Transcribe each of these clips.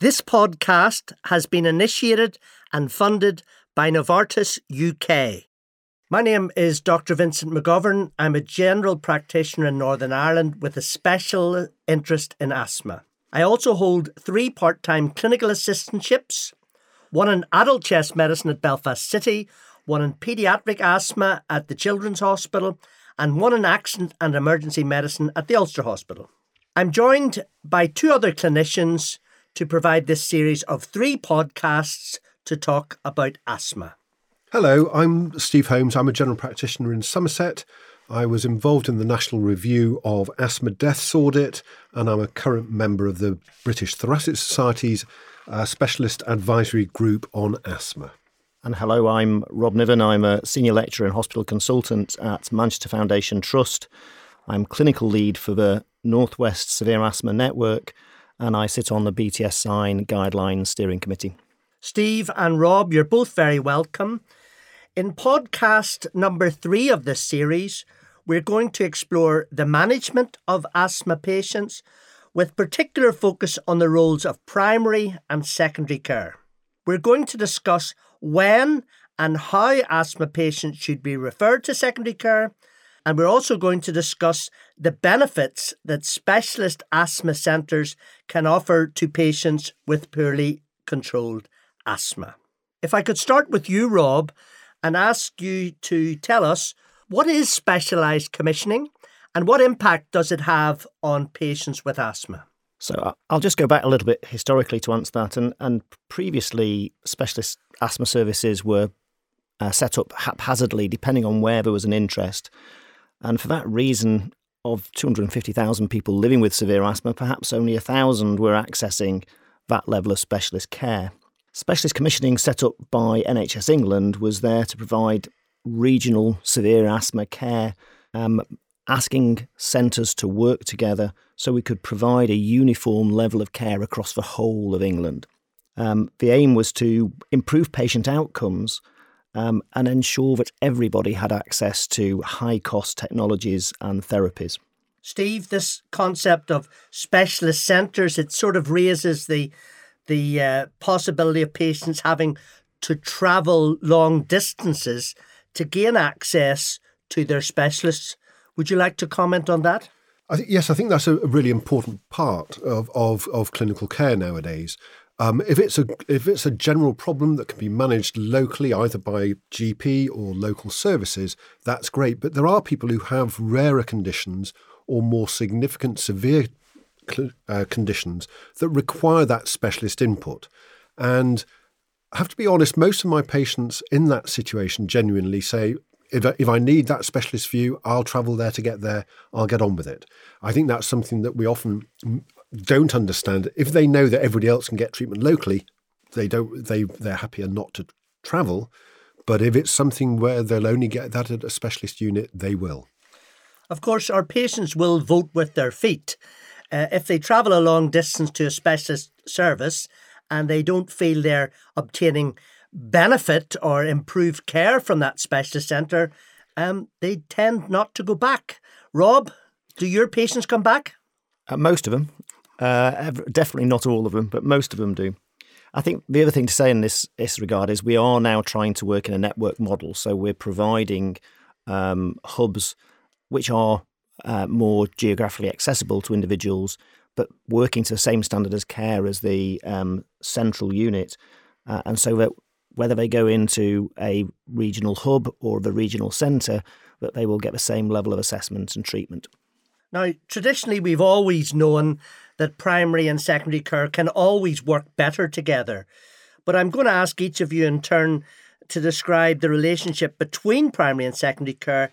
This podcast has been initiated and funded by Novartis UK. My name is Dr. Vincent McGovern. I'm a general practitioner in Northern Ireland with a special interest in asthma. I also hold three part time clinical assistantships one in adult chest medicine at Belfast City, one in paediatric asthma at the Children's Hospital, and one in accident and emergency medicine at the Ulster Hospital. I'm joined by two other clinicians to provide this series of three podcasts to talk about asthma. Hello, I'm Steve Holmes. I'm a general practitioner in Somerset. I was involved in the National Review of Asthma Deaths Audit, and I'm a current member of the British Thoracic Society's uh, Specialist Advisory Group on Asthma. And hello, I'm Rob Niven. I'm a senior lecturer and hospital consultant at Manchester Foundation Trust. I'm clinical lead for the Northwest Severe Asthma Network, and I sit on the BTS Sign Guidelines Steering Committee. Steve and Rob, you're both very welcome. In podcast number three of this series, we're going to explore the management of asthma patients with particular focus on the roles of primary and secondary care. We're going to discuss when and how asthma patients should be referred to secondary care and we're also going to discuss the benefits that specialist asthma centres can offer to patients with poorly controlled asthma. If I could start with you, Rob, and ask you to tell us what is specialised commissioning and what impact does it have on patients with asthma? So I'll just go back a little bit historically to answer that. And, and previously, specialist asthma services were uh, set up haphazardly depending on where there was an interest. And for that reason, of 250,000 people living with severe asthma, perhaps only 1,000 were accessing that level of specialist care. Specialist commissioning set up by NHS England was there to provide regional severe asthma care, um, asking centres to work together so we could provide a uniform level of care across the whole of England. Um, the aim was to improve patient outcomes um, and ensure that everybody had access to high cost technologies and therapies. Steve, this concept of specialist centres, it sort of raises the the uh, possibility of patients having to travel long distances to gain access to their specialists. Would you like to comment on that? I think, yes, I think that's a really important part of, of, of clinical care nowadays. Um, if it's a if it's a general problem that can be managed locally, either by GP or local services, that's great. But there are people who have rarer conditions or more significant severe cl- uh, conditions that require that specialist input. And I have to be honest, most of my patients in that situation genuinely say, if I, if I need that specialist view, I'll travel there to get there. I'll get on with it. I think that's something that we often don't understand if they know that everybody else can get treatment locally they don't they they're happier not to travel. But if it's something where they'll only get that at a specialist unit they will. Of course our patients will vote with their feet. Uh, if they travel a long distance to a specialist service and they don't feel they're obtaining benefit or improved care from that specialist centre um, they tend not to go back. Rob do your patients come back? Uh, most of them uh, definitely not all of them, but most of them do. I think the other thing to say in this, this regard is we are now trying to work in a network model. So we're providing um, hubs which are uh, more geographically accessible to individuals, but working to the same standard as care as the um, central unit. Uh, and so that whether they go into a regional hub or the regional centre, that they will get the same level of assessment and treatment. Now, traditionally, we've always known that primary and secondary care can always work better together. But I'm going to ask each of you in turn to describe the relationship between primary and secondary care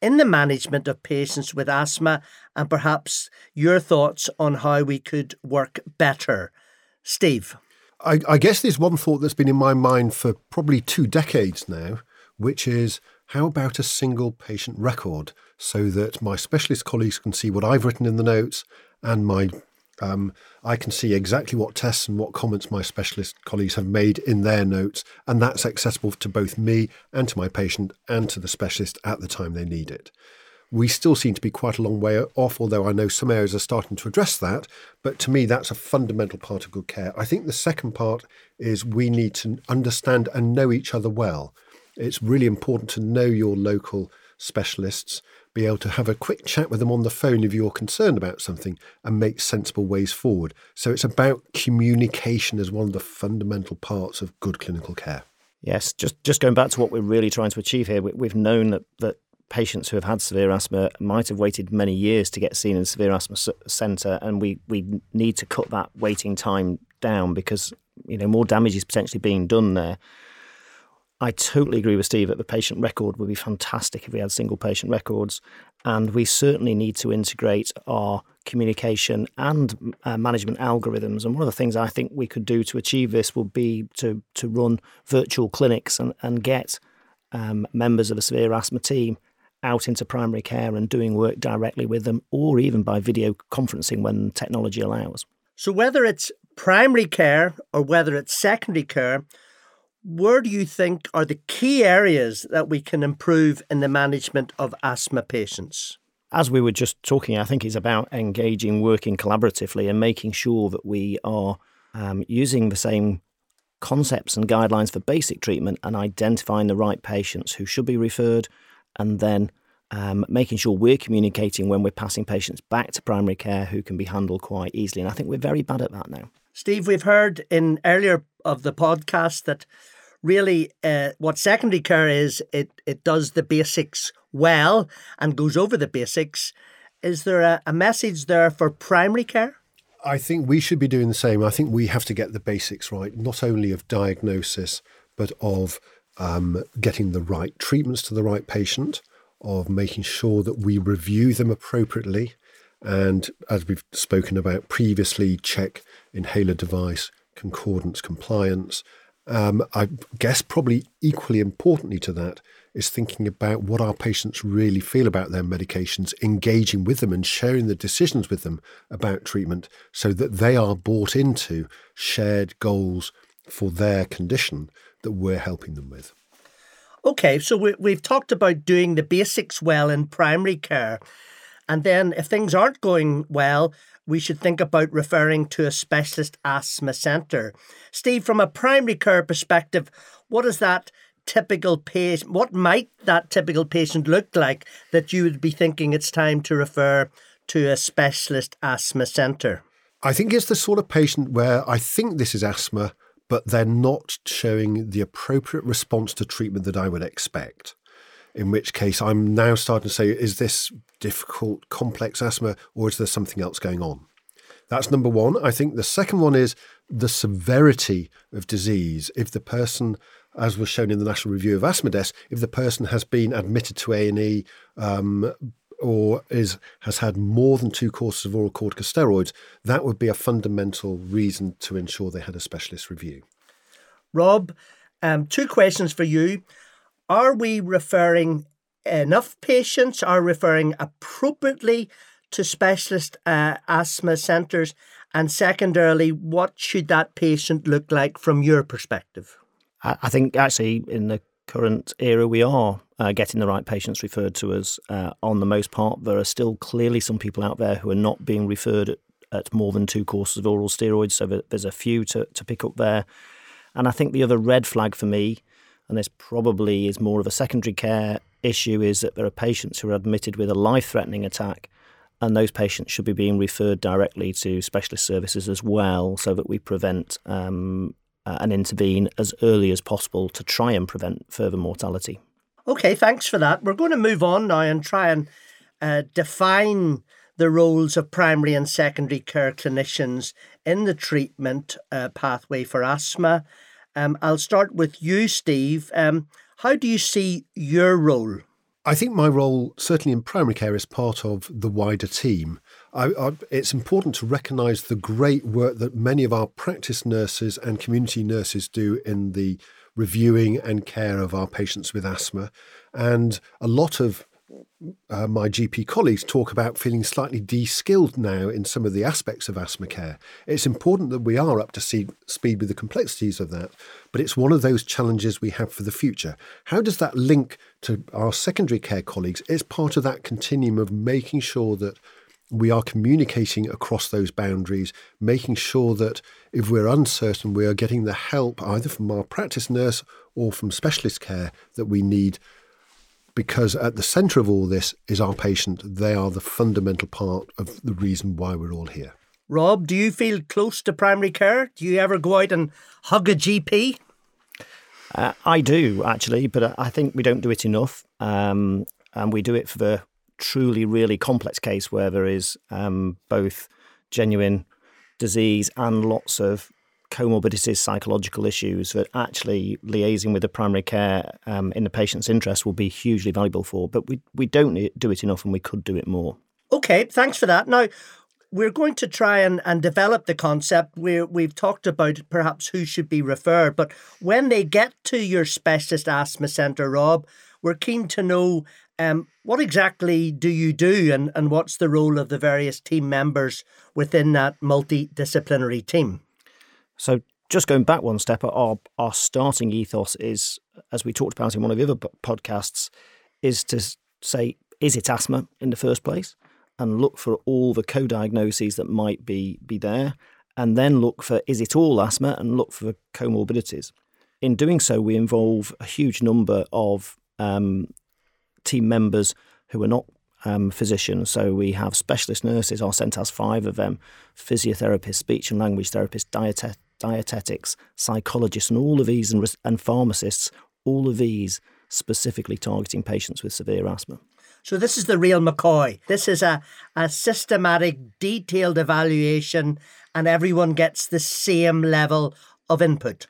in the management of patients with asthma and perhaps your thoughts on how we could work better. Steve. I, I, guess there's one thought that's been in my mind for probably two decades now, which is how about a single patient record so that my specialist colleagues can see what I've written in the notes and my um, I can see exactly what tests and what comments my specialist colleagues have made in their notes, and that's accessible to both me and to my patient and to the specialist at the time they need it. we still seem to be quite a long way off, although I know some areas are starting to address that. But to me, that's a fundamental part of good care. I think the second part is we need to understand and know each other well. It's really important to know your local specialists, be able to have a quick chat with them on the phone if you're concerned about something and make sensible ways forward. So it's about communication as one of the fundamental parts of good clinical care. Yes, just just going back to what we're really trying to achieve here, we, have known that that patients who have had severe asthma might have waited many years to get seen in a severe asthma centre, and we we need to cut that waiting time down because you know more damage is potentially being done there. I totally agree with Steve that the patient record would be fantastic if we had single patient records, and we certainly need to integrate our communication and uh, management algorithms. And one of the things I think we could do to achieve this would be to to run virtual clinics and and get um, members of a severe asthma team out into primary care and doing work directly with them, or even by video conferencing when technology allows. So, whether it's primary care or whether it's secondary care, where do you think are the key areas that we can improve in the management of asthma patients? As we were just talking, I think it's about engaging, working collaboratively, and making sure that we are um, using the same concepts and guidelines for basic treatment and identifying the right patients who should be referred, and then um, making sure we're communicating when we're passing patients back to primary care who can be handled quite easily. And I think we're very bad at that now. Steve, we've heard in earlier of the podcast that really uh, what secondary care is, it, it does the basics well and goes over the basics. Is there a, a message there for primary care? I think we should be doing the same. I think we have to get the basics right, not only of diagnosis, but of um, getting the right treatments to the right patient, of making sure that we review them appropriately, and as we've spoken about previously, check inhaler device concordance compliance. Um, I guess probably equally importantly to that is thinking about what our patients really feel about their medications, engaging with them and sharing the decisions with them about treatment so that they are bought into shared goals for their condition that we're helping them with. Okay, so we, we've talked about doing the basics well in primary care. And then if things aren't going well, we should think about referring to a specialist asthma centre. Steve, from a primary care perspective, what is that typical patient, what might that typical patient look like that you would be thinking it's time to refer to a specialist asthma centre? I think it's the sort of patient where I think this is asthma, but they're not showing the appropriate response to treatment that I would expect. In which case, I'm now starting to say, is this difficult, complex asthma, or is there something else going on? That's number one. I think the second one is the severity of disease. If the person, as was shown in the National Review of Asthma Deaths, if the person has been admitted to A and E um, or is has had more than two courses of oral corticosteroids, that would be a fundamental reason to ensure they had a specialist review. Rob, um, two questions for you. Are we referring enough patients? Are referring appropriately to specialist uh, asthma centres? And secondarily, what should that patient look like from your perspective? I think actually in the current era we are uh, getting the right patients referred to us uh, on the most part. There are still clearly some people out there who are not being referred at, at more than two courses of oral steroids, so there's a few to, to pick up there. And I think the other red flag for me, and this probably is more of a secondary care issue, is that there are patients who are admitted with a life threatening attack and those patients should be being referred directly to specialist services as well so that we prevent um, uh, and intervene as early as possible to try and prevent further mortality. Okay, thanks for that. We're going to move on now and try and uh, define the roles of primary and secondary care clinicians in the treatment uh, pathway for asthma. Um, I'll start with you, Steve. Um, how do you see your role? I think my role, certainly in primary care, is part of the wider team. I, I, it's important to recognise the great work that many of our practice nurses and community nurses do in the reviewing and care of our patients with asthma. And a lot of uh, my GP colleagues talk about feeling slightly de-skilled now in some of the aspects of asthma care. It's important that we are up to see, speed with the complexities of that, but it's one of those challenges we have for the future. How does that link to our secondary care colleagues? It's part of that continuum of making sure that we are communicating across those boundaries, making sure that if we're uncertain, we are getting the help either from our practice nurse or from specialist care that we need because at the centre of all this is our patient. They are the fundamental part of the reason why we're all here. Rob, do you feel close to primary care? Do you ever go out and hug a GP? Uh, I do actually, but I think we don't do it enough, um, and we do it for the truly, really complex case where there is um, both genuine disease and lots of comorbidities, psychological issues that actually liaising with the primary care um, in the patient's interest will be hugely valuable for. But we, we don't do it enough and we could do it more. Okay, thanks for that. Now, we're going to try and, and develop the concept. we we've talked about perhaps who should be referred, but when they get to your specialist asthma centre, Rob, we're keen to know um, what exactly do you do and, and what's the role of the various team members within that multidisciplinary team? So just going back one step, our our starting ethos is, as we talked about in one of the other podcasts, is to say, is it asthma in the first place, and look for all the co-diagnoses that might be be there, and then look for is it all asthma, and look for comorbidities. In doing so, we involve a huge number of um, team members who are not um, physicians. So we have specialist nurses. Our has five of them: physiotherapists, speech and language therapists, dietet- dietetics, psychologists, and all of these, and, and pharmacists, all of these specifically targeting patients with severe asthma. So this is the real McCoy. This is a, a systematic, detailed evaluation, and everyone gets the same level of input.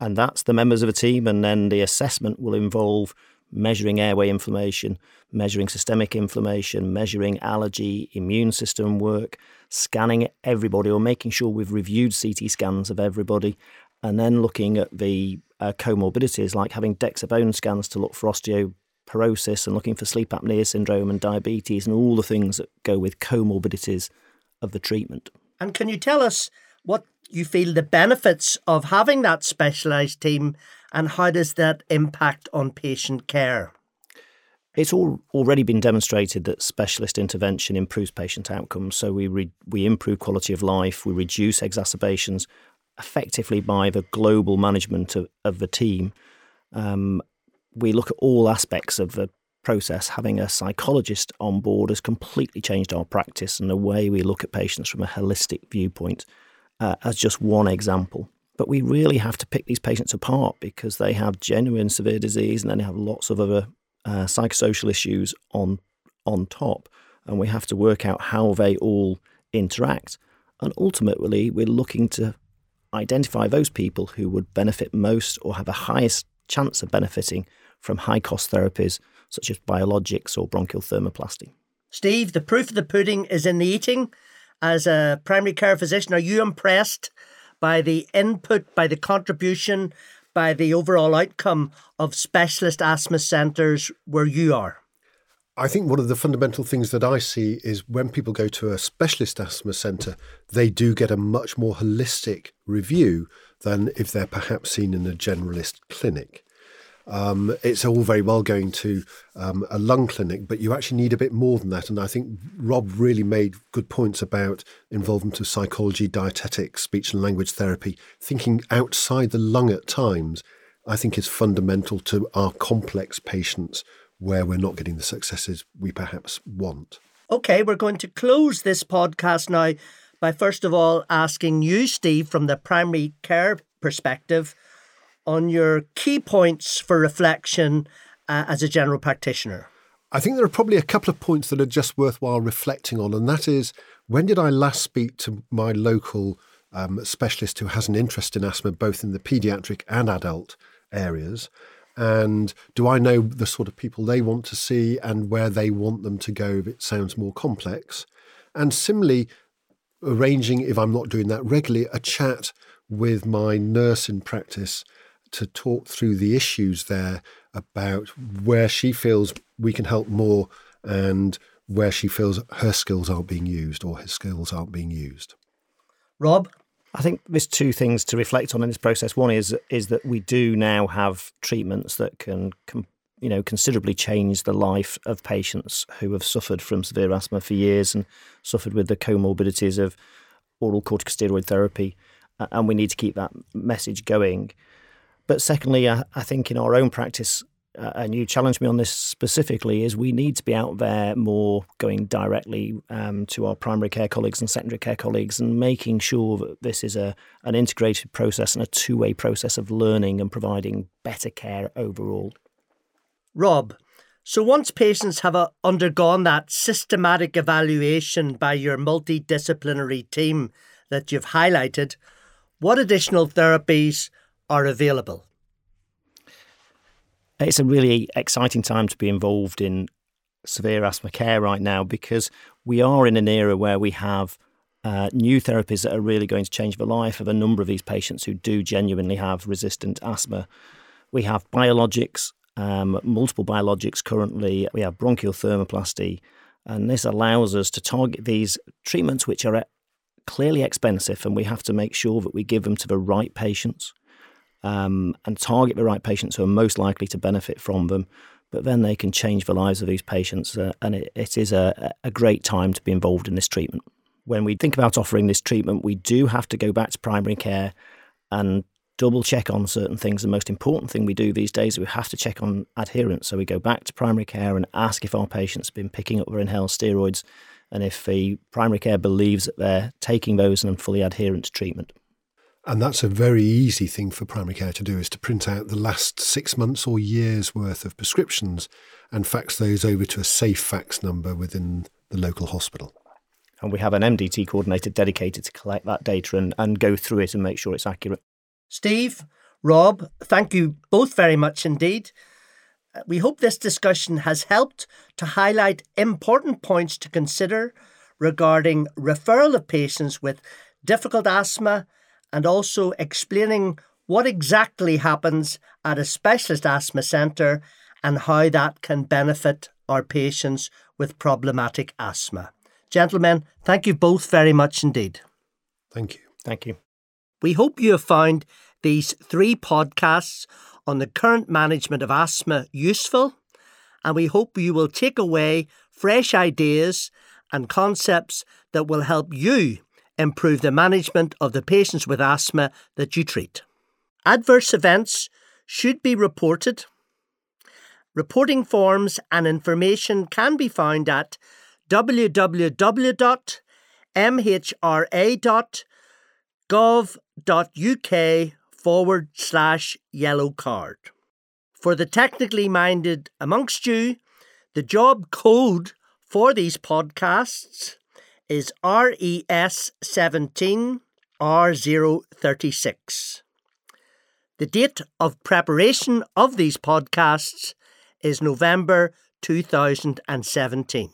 And that's the members of a team, and then the assessment will involve measuring airway inflammation, measuring systemic inflammation, measuring allergy, immune system work, scanning everybody or making sure we've reviewed CT scans of everybody, and then looking at the uh, comorbidities like having DEXA bone scans to look for osteoporosis and looking for sleep apnea syndrome and diabetes and all the things that go with comorbidities of the treatment. And can you tell us what you feel the benefits of having that specialised team and how does that impact on patient care? It's all already been demonstrated that specialist intervention improves patient outcomes. So we re, we improve quality of life, we reduce exacerbations, effectively by the global management of, of the team. Um, we look at all aspects of the process. Having a psychologist on board has completely changed our practice and the way we look at patients from a holistic viewpoint. Uh, as just one example. But we really have to pick these patients apart because they have genuine severe disease and then they have lots of other uh, psychosocial issues on on top, and we have to work out how they all interact. And ultimately, we're looking to identify those people who would benefit most or have a highest chance of benefiting from high cost therapies such as biologics or bronchial thermoplasty. Steve, the proof of the pudding is in the eating. As a primary care physician, are you impressed by the input, by the contribution, by the overall outcome of specialist asthma centres where you are? I think one of the fundamental things that I see is when people go to a specialist asthma centre, they do get a much more holistic review than if they're perhaps seen in a generalist clinic. Um, it's all very well going to um, a lung clinic, but you actually need a bit more than that. And I think Rob really made good points about involvement of psychology, dietetics, speech and language therapy, thinking outside the lung at times. I think is fundamental to our complex patients where we're not getting the successes we perhaps want. Okay, we're going to close this podcast now by first of all asking you, Steve, from the primary care perspective, on your key points for reflection uh, as a general practitioner? I think there are probably a couple of points that are just worthwhile reflecting on, and that is when did I last speak to my local um, specialist who has an interest in asthma, both in the paediatric and adult areas? And do I know the sort of people they want to see and where they want them to go if it sounds more complex? And similarly, arranging, if I'm not doing that regularly, a chat with my nurse in practice to talk through the issues there about where she feels we can help more and where she feels her skills aren't being used or his skills aren't being used. Rob? I think there's two things to reflect on in this process. One is is that we do now have treatments that can, can you know considerably change the life of patients who have suffered from severe asthma for years and suffered with the comorbidities of oral corticosteroid therapy, and we need to keep that message going. But secondly, I, I think in our own practice, uh, and you challenged me on this specifically, is we need to be out there more going directly um, to our primary care colleagues and secondary care colleagues and making sure that this is a an integrated process and a two way process of learning and providing better care overall. Rob, so once patients have uh, undergone that systematic evaluation by your multidisciplinary team that you've highlighted, what additional therapies are available? It's a really exciting time to be involved in severe asthma care right now because we are in an era where we have uh, new therapies that are really going to change the life of a number of these patients who do genuinely have resistant asthma. We have biologics, um, multiple biologics currently. We have bronchial thermoplasty, and this allows us to target these treatments which are clearly expensive, and we have to make sure that we give them to the right patients um, and target the right patients who are most likely to benefit from them. But then they can change the lives of these patients, uh, and it, it is a, a great time to be involved in this treatment. When we think about offering this treatment, we do have to go back to primary care and double check on certain things. The most important thing we do these days, is we have to check on adherence. So we go back to primary care and ask if our patients have been picking up their inhaled steroids and if the primary care believes that they're taking those and fully adherent to treatment. And that's a very easy thing for primary care to do is to print out the last six months or years worth of prescriptions and fax those over to a safe fax number within the local hospital. And we have an MDT coordinator dedicated to collect that data and, and go through it and make sure it's accurate. Steve, Rob, thank you both very much indeed. Uh, we hope this discussion has helped to highlight important points to consider regarding referral of patients with difficult asthma and also explaining what exactly happens at a specialist asthma centre and how that can benefit our patients with problematic asthma. Gentlemen, thank you both very much indeed. Thank you. Thank you. We hope you have found these three podcasts on the current management of asthma useful, and we hope you will take away fresh ideas and concepts that will help you improve the management of the patients with asthma that you treat. Adverse events should be reported. Reporting forms and information can be found at www.mhra.gov.uk forward slash yellow card. For the technically minded amongst you, the job code for these podcasts is RES17 R036. The date of preparation of these podcasts is November 2017.